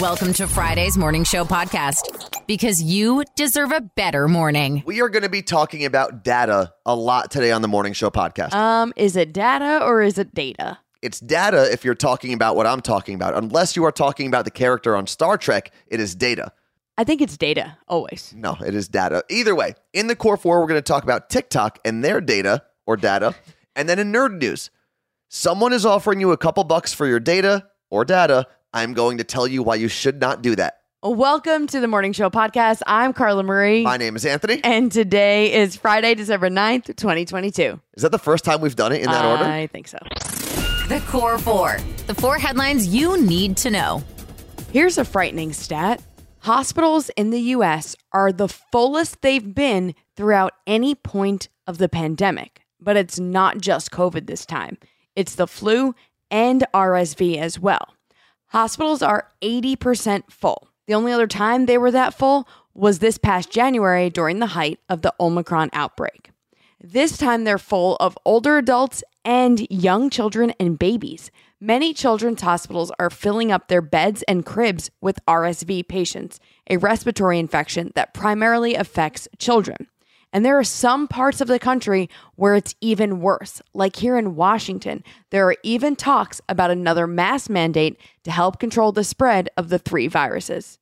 Welcome to Friday's Morning Show podcast because you deserve a better morning. We are going to be talking about data a lot today on the Morning Show podcast. Um, is it data or is it data? it's data if you're talking about what I'm talking about. Unless you are talking about the character on Star Trek, it is data. I think it's data always. No, it is data. Either way, in the core four, we're going to talk about TikTok and their data or data. and then in nerd news, someone is offering you a couple bucks for your data or data. I'm going to tell you why you should not do that. Welcome to the Morning Show podcast. I'm Carla Marie. My name is Anthony. and today is Friday, December 9th, 2022. Is that the first time we've done it in that order? I think so. The Core Four, the four headlines you need to know. Here's a frightening stat hospitals in the US are the fullest they've been throughout any point of the pandemic. But it's not just COVID this time, it's the flu and RSV as well. Hospitals are 80% full. The only other time they were that full was this past January during the height of the Omicron outbreak. This time they're full of older adults and young children and babies. Many children's hospitals are filling up their beds and cribs with RSV patients, a respiratory infection that primarily affects children. And there are some parts of the country where it's even worse. Like here in Washington, there are even talks about another mask mandate to help control the spread of the three viruses.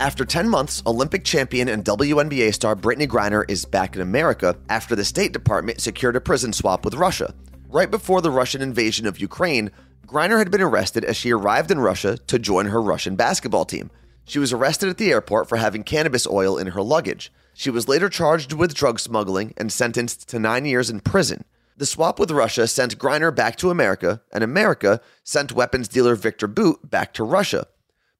After 10 months, Olympic champion and WNBA star Brittney Griner is back in America after the State Department secured a prison swap with Russia. Right before the Russian invasion of Ukraine, Griner had been arrested as she arrived in Russia to join her Russian basketball team. She was arrested at the airport for having cannabis oil in her luggage. She was later charged with drug smuggling and sentenced to nine years in prison. The swap with Russia sent Griner back to America, and America sent weapons dealer Victor Bout back to Russia.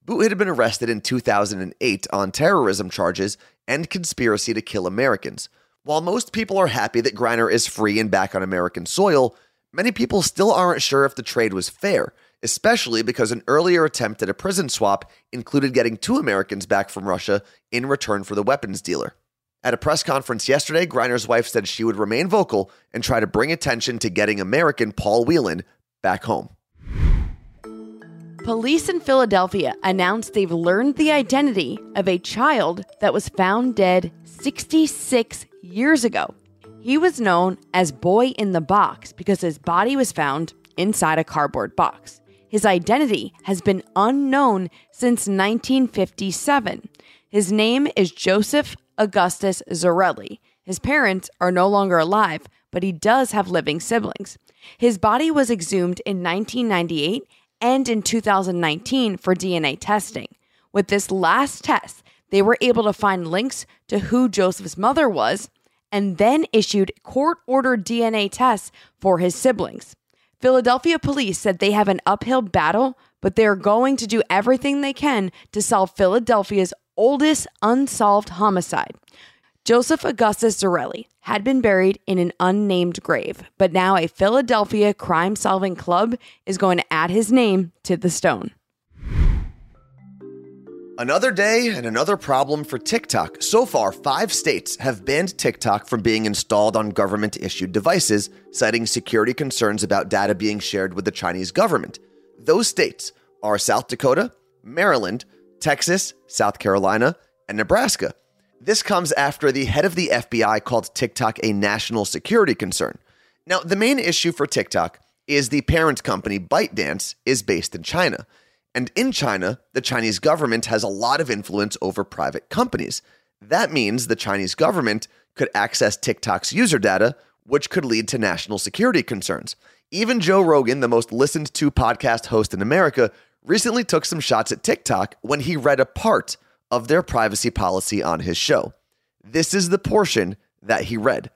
Bout had been arrested in 2008 on terrorism charges and conspiracy to kill Americans. While most people are happy that Griner is free and back on American soil, many people still aren't sure if the trade was fair, especially because an earlier attempt at a prison swap included getting two Americans back from Russia in return for the weapons dealer. At a press conference yesterday, Griner's wife said she would remain vocal and try to bring attention to getting American Paul Whelan back home. Police in Philadelphia announced they've learned the identity of a child that was found dead 66 years ago. He was known as Boy in the Box because his body was found inside a cardboard box. His identity has been unknown since 1957. His name is Joseph Augustus Zarelli. His parents are no longer alive, but he does have living siblings. His body was exhumed in 1998 and in 2019 for DNA testing. With this last test, they were able to find links to who Joseph's mother was and then issued court ordered DNA tests for his siblings. Philadelphia police said they have an uphill battle, but they are going to do everything they can to solve Philadelphia's oldest unsolved homicide. Joseph Augustus Zarelli had been buried in an unnamed grave, but now a Philadelphia crime solving club is going to add his name to the stone. Another day and another problem for TikTok. So far, five states have banned TikTok from being installed on government issued devices, citing security concerns about data being shared with the Chinese government. Those states are South Dakota, Maryland, Texas, South Carolina, and Nebraska. This comes after the head of the FBI called TikTok a national security concern. Now, the main issue for TikTok is the parent company ByteDance is based in China. And in China, the Chinese government has a lot of influence over private companies. That means the Chinese government could access TikTok's user data, which could lead to national security concerns. Even Joe Rogan, the most listened to podcast host in America, recently took some shots at TikTok when he read a part of their privacy policy on his show. This is the portion that he read.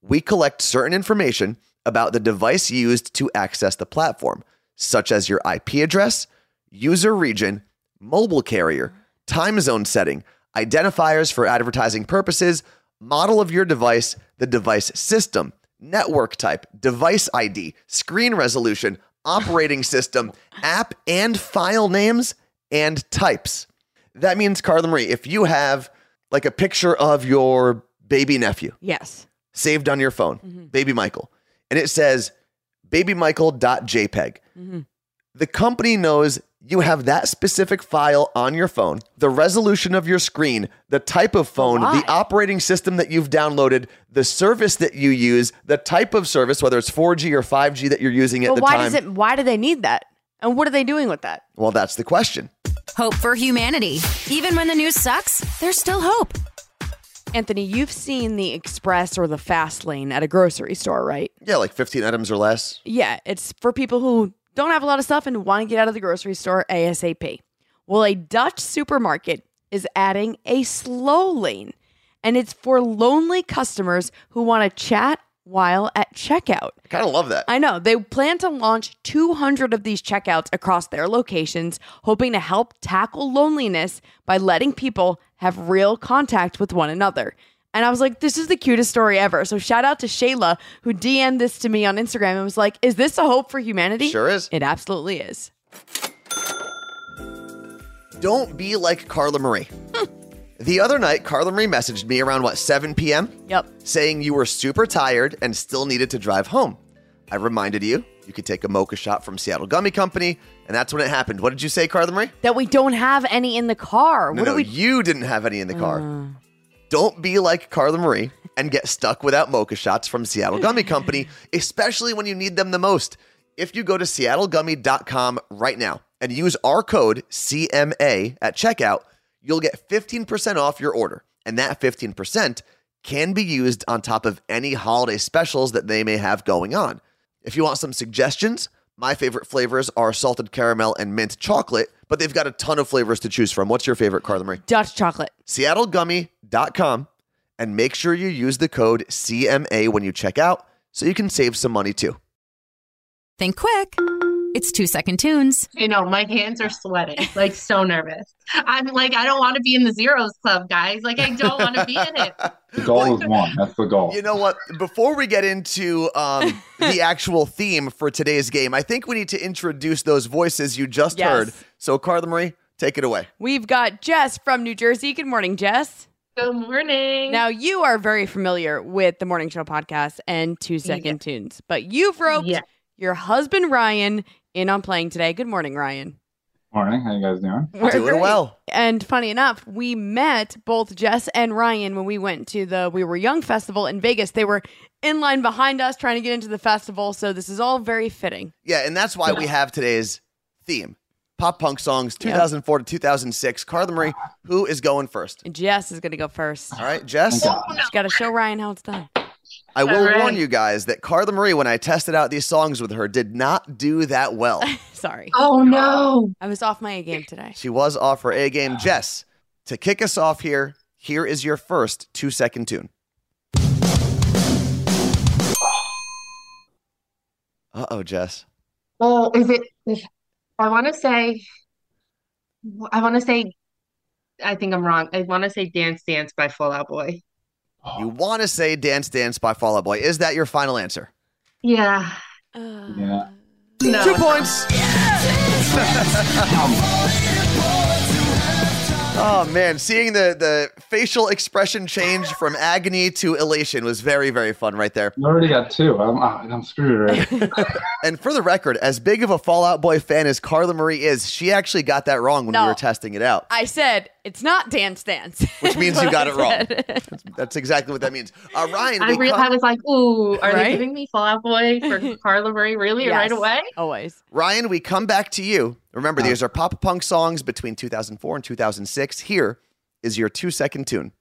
We collect certain information about the device used to access the platform, such as your IP address, user region, mobile carrier, time zone setting, identifiers for advertising purposes, model of your device, the device system, network type, device ID, screen resolution, operating system, app and file names, and types. That means, Carla Marie, if you have like a picture of your baby nephew Yes. saved on your phone, mm-hmm. baby Michael, and it says babymichael.jpg, The company knows you have that specific file on your phone, the resolution of your screen, the type of phone, why? the operating system that you've downloaded, the service that you use, the type of service, whether it's 4G or 5G that you're using at But the why time. does it? Why do they need that? And what are they doing with that? well, that's the question. Hope for humanity. Even when the news sucks, there's still hope. Anthony, you've seen the express or the fast lane at a grocery store, right? Yeah, like 15 items or less. Yeah, it's for people who don't have a lot of stuff and want to get out of the grocery store ASAP. Well, a Dutch supermarket is adding a slow lane, and it's for lonely customers who want to chat while at checkout. I kind of love that. I know. They plan to launch 200 of these checkouts across their locations, hoping to help tackle loneliness by letting people have real contact with one another. And I was like, this is the cutest story ever. So shout out to Shayla, who DM'd this to me on Instagram and was like, is this a hope for humanity? Sure is. It absolutely is. Don't be like Carla Marie. the other night, Carla Marie messaged me around what, 7 p.m., Yep. saying you were super tired and still needed to drive home. I reminded you you could take a mocha shot from Seattle Gummy Company, and that's when it happened. What did you say, Carla Marie? That we don't have any in the car. No, what no, we you didn't have any in the car. Uh. Don't be like Carla Marie and get stuck without mocha shots from Seattle Gummy Company, especially when you need them the most. If you go to seattlegummy.com right now and use our code CMA at checkout, you'll get 15% off your order. And that 15% can be used on top of any holiday specials that they may have going on. If you want some suggestions, my favorite flavors are salted caramel and mint chocolate, but they've got a ton of flavors to choose from. What's your favorite, Carla Marie? Dutch chocolate. seattlegummy.com and make sure you use the code CMA when you check out so you can save some money too. Think quick. It's two second tunes. You know, my hands are sweating, like so nervous. I'm like, I don't want to be in the zeros club, guys. Like, I don't want to be in it. The goal is one. That's the goal. You know what? Before we get into um, the actual theme for today's game, I think we need to introduce those voices you just Yes. heard. So, Carla Marie, take it away. We've got Jess from New Jersey. Good morning, Jess. Good morning. Now, you are very familiar with the Morning Show podcast and Two Second Tunes, but you've roped Yeah. your husband, Ryan, in on playing today. Good morning, Ryan. Morning. How you guys doing? We're Doing great. well. And funny enough, we met both Jess and Ryan when we went to the We Were Young festival in Vegas. They were in line behind us trying to get into the festival. So this is all very fitting. Yeah, and that's why we have today's theme pop punk songs 2004 to 2006. Carla Marie, who is going first? Jess is going to go first. All right, Jess. She's got to show Ryan how it's done. I will All right. warn you guys that Carla Marie, when I tested out these songs with her, did not do that well. Sorry. oh no. I was off my A game today. She was off her A game. Jess, to kick us off here, here is your first two second tune. Uh oh, Jess. Oh, is it? Is- I want to say. I want to say. I think I'm wrong. I want to say "Dance Dance" by Fall Out Boy. You want to say Dance Dance by Fall Out Boy. Is that your final answer? Yeah. Uh, Yeah. No. Two points. Oh man, seeing the the facial expression change from agony to elation was very very fun right there. I already got two. I'm, ah, I'm screwed right. And for the record, as big of a Fall Out Boy fan as Carla Marie is, she actually got that wrong when No. we were testing it out. I said it's not Dance Dance. Which means you got I it wrong. said. That's exactly what that means. Uh, Ryan, I, we re- come- I was like, "Ooh, are Right? they giving me Fall Out Boy for Carla Marie really Yes, right away?" Always. Ryan, we come back to you. Remember, these are pop punk songs between 2004 and 2006. Here is your two second tune.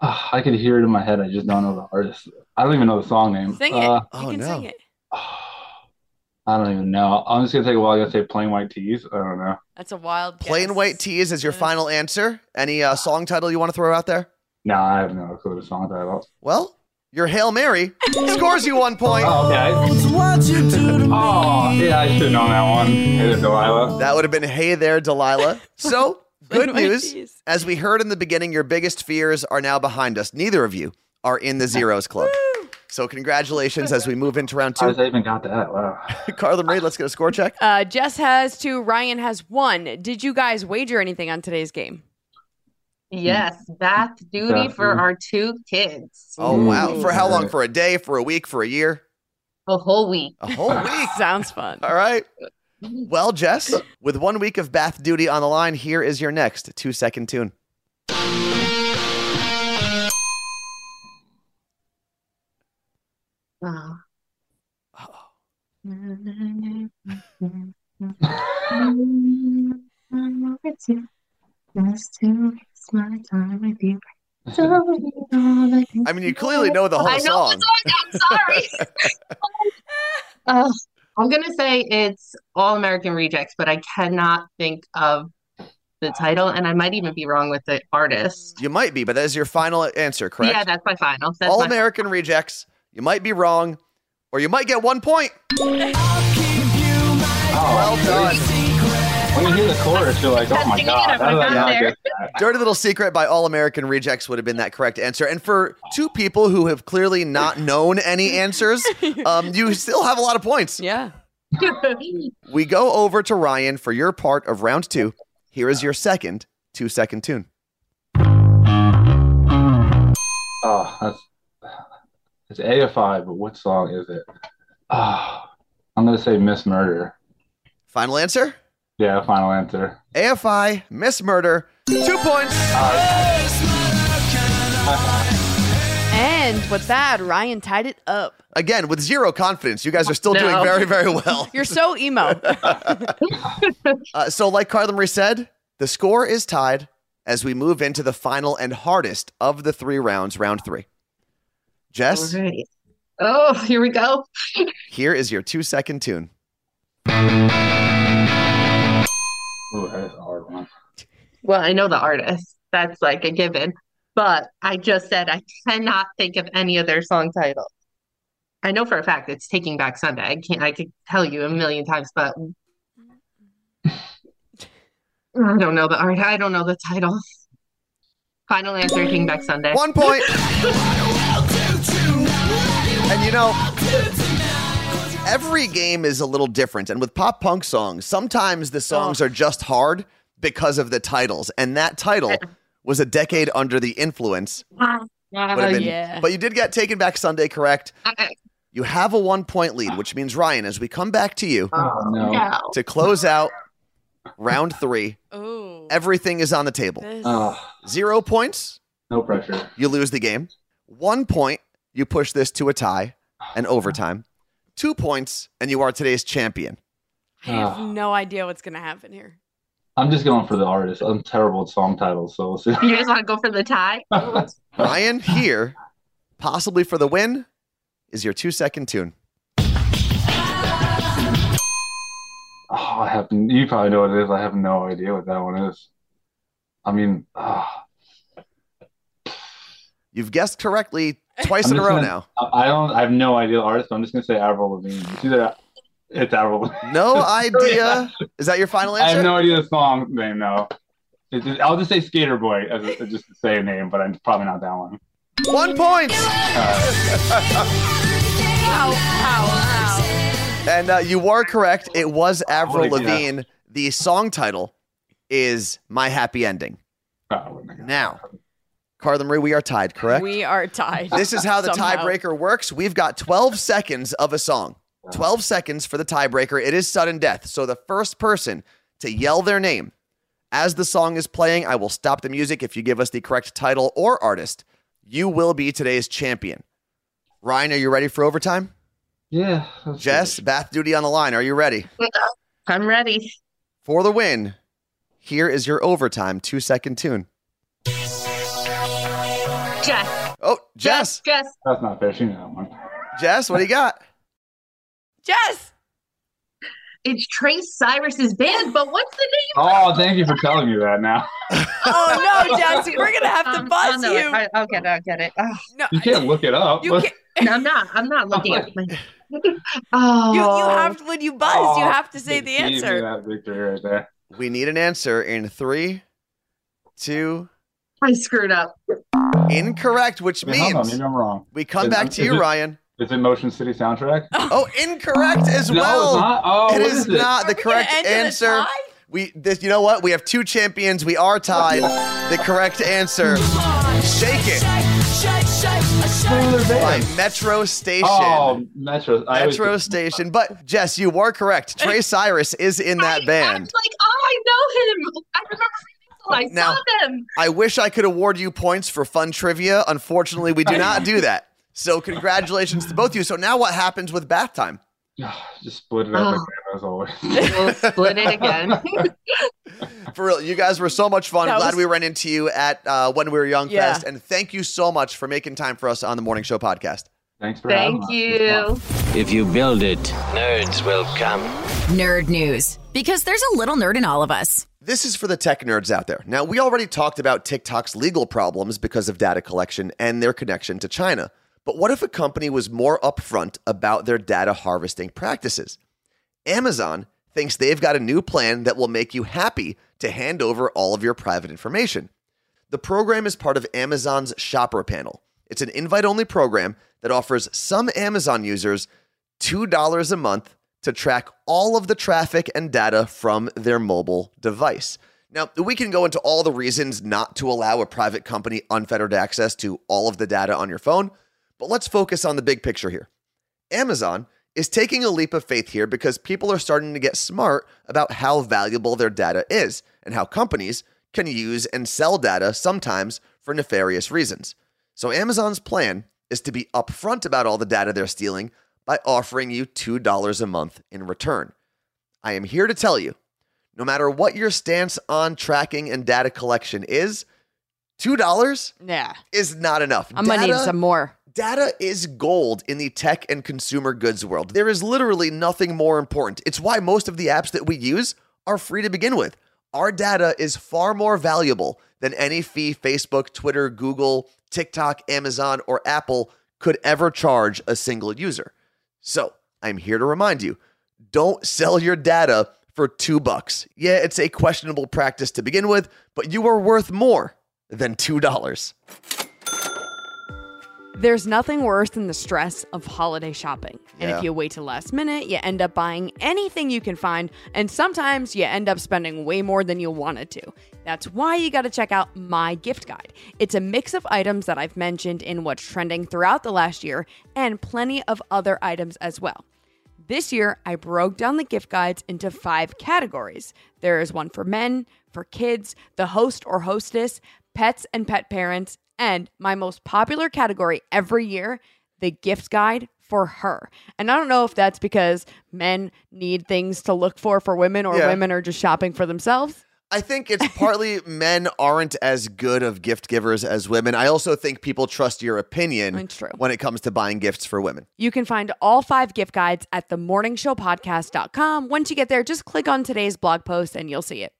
Ah, I can hear it in my head. I just don't know the artist. I don't even know the song name. Sing it. Uh, Oh, can no. sing it. I don't even know. I'm just gonna take a while. I gotta say Plain White T's. I don't know. That's a wild Guess. Plain. White T's is your final answer. Any uh, song title you want to throw out there? No, I have no clue the song title. Well, your Hail Mary scores you one point. Oh, okay. oh, yeah, I should have known that one. Hey there, Delilah. That would have been Hey There, Delilah. So, good news. T's. As we heard in the beginning, your biggest fears are now behind us. Neither of you are in the Zeros Club. So, congratulations as we move into round two. did I even got that? Wow. Carla Marie, let's get a score check. Uh, Jess has two. Ryan has one. Did you guys wager anything on today's game? Yes, bath duty Bath for duty. our two kids. Oh, wow. For how long? For a day, for a week, for a year? A whole week. A whole week. Sounds fun. All right. Well, Jess, with one week of bath duty on the line, here is your next two second tune. Wow. Uh oh. Just to my time with you. I mean, you clearly know the whole I know song. the song. I'm sorry. Uh, I'm gonna say it's All American Rejects, but I cannot think of the title, and I might even be wrong with the artist. You might be, but that is your final answer, correct? Yeah, that's my final. That's All my American rejects. You might be wrong, or you might get one point. Well done. When you hear the chorus, you're like, oh my god, how did I not get that? Dirty Little Secret by All American Rejects would have been that correct answer. And for two people who have clearly not known any answers, um, you still have a lot of points. Yeah. We go over to Ryan for your part of round two. Here is your second two second tune. Oh, that's it's AFI, but what song is it? Oh, I'm gonna say Miss Murder. Final answer? Yeah, final answer. AFI, Miss Murder, two points. And with that, Ryan tied it up. Again, with zero confidence. You guys are still doing very, very well. You're so emo. Uh, so, like Carla Marie said, the score is tied as we move into the final and hardest of the three rounds, round three. Jess, All right. Oh, here we go. here is your two second tune. Ooh, that's a hard one. Well, I know the artist. That's like a given. But I just said I cannot think of any of their song titles. I know for a fact it's Taking Back Sunday. I can't I could tell you a million times, but I don't know the art. I don't know the title. Final answer, Taking Back Sunday. One point. and you know, every game is a little different. And with pop punk songs, sometimes the songs are just hard because of the titles. And that title was a decade under the influence. Uh, been- yeah. But you did get Taking Back Sunday correct. I- You have a one point lead, which means, Ryan, as we come back to you Oh, no. no. to close out round three, Ooh. everything is on the table. This- Oh, Zero points, no pressure. you lose the game. One point, you push this to a tie and overtime. Two points, and you are today's champion. I have Ah. no idea what's gonna happen here. I'm just going for the artist. I'm terrible at song titles, so we'll see. You just want to go for the tie? Ryan, here, possibly for the win, is your two second tune. Oh, I have. You probably know what it is. I have no idea what that one is. I mean, ah, You've guessed correctly twice I'm in a row gonna- now. I I don't. I have no idea the artist. But I'm just gonna say Avril Lavigne. It's either it's Avril. Lavigne. No idea. Is that your final answer? I have no idea the song name. No, It's just- I'll just say Skater Boy as a, just to say a name, but I'm probably not that one. One point. Ow, ow, And uh, you were correct. It was Avril Holy cow. Lavigne. The song title is My Happy Ending. Oh, I wouldn't have got Now, Carla Marie, we are tied, correct? We are tied. This is how the Somehow. tiebreaker works. We've got 12 seconds of a song. 12 seconds for the tiebreaker. It is sudden death. So the first person to yell their name as the song is playing, I will stop the music if you give us the correct title or artist. You will be today's champion. Ryan, are you ready for overtime? Yeah. that's Jess, bath duty on the line. Are you ready? I'm ready. For the win, here is your overtime two second tune. Jess. Oh, Jess. Jess. That's not fair. She knew that one. Jess, what do you got? Jess. It's Trace Cyrus's band, but what's the name? Oh, thank you for telling me that. Now Oh no, Jess, we're gonna have to Um, buzz oh, no, you. I, I'll get it. I'll get it. Ugh. no, you can't look it up. You can't. No, I'm not. I'm not looking at my. Oh, You, you have to, when you buzz, you Oh, have to say the you gave me answer. That victory right there. We need an answer in three, two, I screwed up. Incorrect, which Wait, hold on, means maybe I'm wrong. we come Is- back to you, it- Ryan. Is it Motion City soundtrack? Oh, incorrect as no, well. it's not. Oh, It what is is it? not the Are we gonna correct in a answer. tie? We this you know what? We have two champions. We are tied. The correct answer. Shake it. Taylor by band? Metro Station. Oh, Metro. I always- Metro Station. But Jess, you were correct. Trey Cyrus is in that I, I band. was like, oh, I know him. I Now- saw them. I wish I could award you points for fun trivia. Unfortunately, we do not do that. So congratulations to both of you. So now what happens with bath time? Just split it up Oh. again as always. We'll split it again. For real, you guys were so much fun. That Glad was- we ran into you at uh, When We Were Young Yeah. Fest. And thank you so much for making time for us on the Morning Show podcast. Thanks for having me. Thank us. It you. If you build it, nerds will come. Nerd news. Because there's a little nerd in all of us. This is for the tech nerds out there. Now, we already talked about TikTok's legal problems because of data collection and their connection to China. But what if a company was more upfront about their data harvesting practices? Amazon thinks they've got a new plan that will make you happy to hand over all of your private information. The program is part of Amazon's Shopper Panel. It's an invite only program that offers some Amazon users $2 a month to track all of the traffic and data from their mobile device. Now, we can go into all the reasons not to allow a private company unfettered access to all of the data on your phone, but let's focus on the big picture here. Amazon is taking a leap of faith here because people are starting to get smart about how valuable their data is and how companies can use and sell data sometimes for nefarious reasons. So, Amazon's plan is to be upfront about all the data they're stealing by offering you $2 a month in return. I am here to tell you no matter what your stance on tracking and data collection is, $2 Yeah. is not enough. I'm going to need some more. Data is gold in the tech and consumer goods world. There is literally nothing more important. It's why most of the apps that we use are free to begin with. Our data is far more valuable than any fee Facebook, Twitter, Google, TikTok, Amazon, or Apple could ever charge a single user. So, I'm here to remind you don't sell your data for two bucks. Yeah, it's a questionable practice to begin with, but you are worth more than $2. There's nothing worse than the stress of holiday shopping. And Yeah. if you wait till last minute, you end up buying anything you can find, and sometimes you end up spending way more than you wanted to. That's why you got to check out my gift guide. It's a mix of items that I've mentioned in what's trending throughout the last year and plenty of other items as well. This year, I broke down the gift guides into five categories. There is one for men, for kids, the host or hostess, pets and pet parents, and my most popular category every year, the gift guide for her. And I don't know if that's because men need things to look for for women or Yeah. women are just shopping for themselves. I think it's partly men aren't as good of gift givers as women. I also think people trust your opinion when it comes to buying gifts for women. You can find all five gift guides at themorningshowpodcast.com. Once you get there, just click on today's blog post and you'll see it.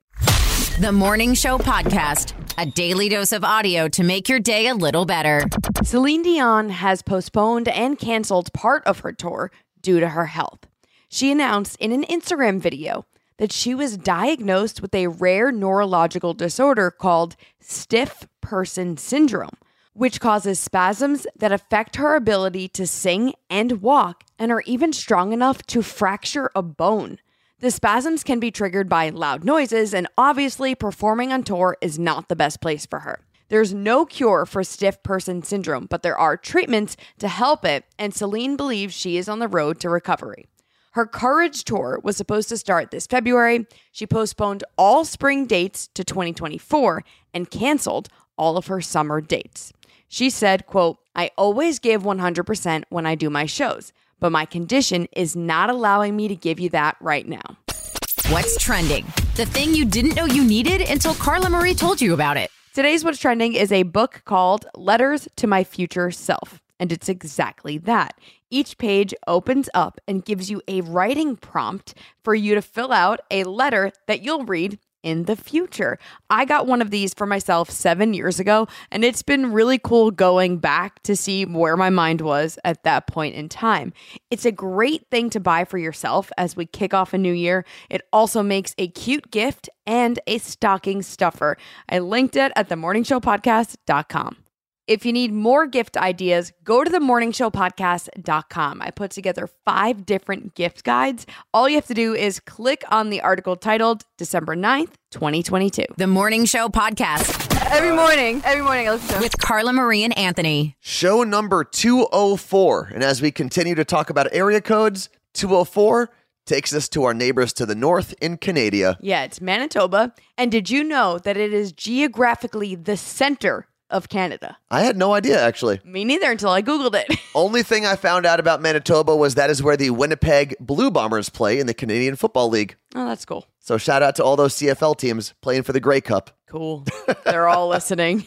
The Morning Show Podcast, a daily dose of audio to make your day a little better. Celine Dion has postponed and canceled part of her tour due to her health. She announced in an Instagram video that she was diagnosed with a rare neurological disorder called stiff person syndrome, which causes spasms that affect her ability to sing and walk and are even strong enough to fracture a bone. The spasms can be triggered by loud noises, and obviously, performing on tour is not the best place for her. There's no cure for stiff person syndrome, but there are treatments to help it, and Celine believes she is on the road to recovery. Her Courage tour was supposed to start this February. She postponed all spring dates to 2024 and canceled all of her summer dates. She said, quote, I always give 100% when I do my shows, but my condition is not allowing me to give you that right now. What's trending? The thing you didn't know you needed until Carla Marie told you about it. Today's What's Trending is a book called Letters to My Future Self, and it's exactly that. Each page opens up and gives you a writing prompt for you to fill out a letter that you'll read in the future. I got one of these for myself seven years ago, and it's been really cool going back to see where my mind was at that point in time. It's a great thing to buy for yourself as we kick off a new year. It also makes a cute gift and a stocking stuffer. I linked it at themorningshowpodcast.com. If you need more gift ideas, go to themorningshowpodcast.com. I put together five different gift guides. All you have to do is click on the article titled December 9th, 2022. The Morning Show Podcast. Every morning, every morning I listen to with Carla Marie and Anthony. Show number 204. And as we continue to talk about area codes, 204 takes us to our neighbors to the north in Canada. Yeah, it's Manitoba. And did you know that it is geographically the center of Canada? I had no idea, actually. Me neither until I Googled it. Only thing I found out about Manitoba was that is where the Winnipeg Blue Bombers play in the Canadian Football League. oh, that's cool. So shout out to all those CFL teams playing for the Grey Cup. Cool. They're all listening.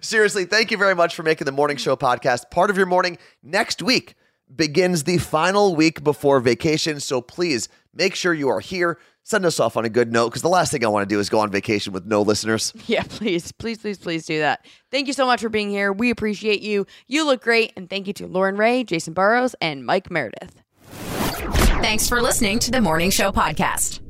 Seriously, thank you very much for making the Morning Show podcast part of your morning. Next week begins the final week before vacation. So please make sure you are here. Send us off on a good note because the last thing I want to do is go on vacation with no listeners. Yeah, please, please, please, please do that. Thank you so much for being here. We appreciate you. You look great. And thank you to Lauren Ray, Jason Burrows, and Mike Meredith. Thanks for listening to the Morning Show podcast.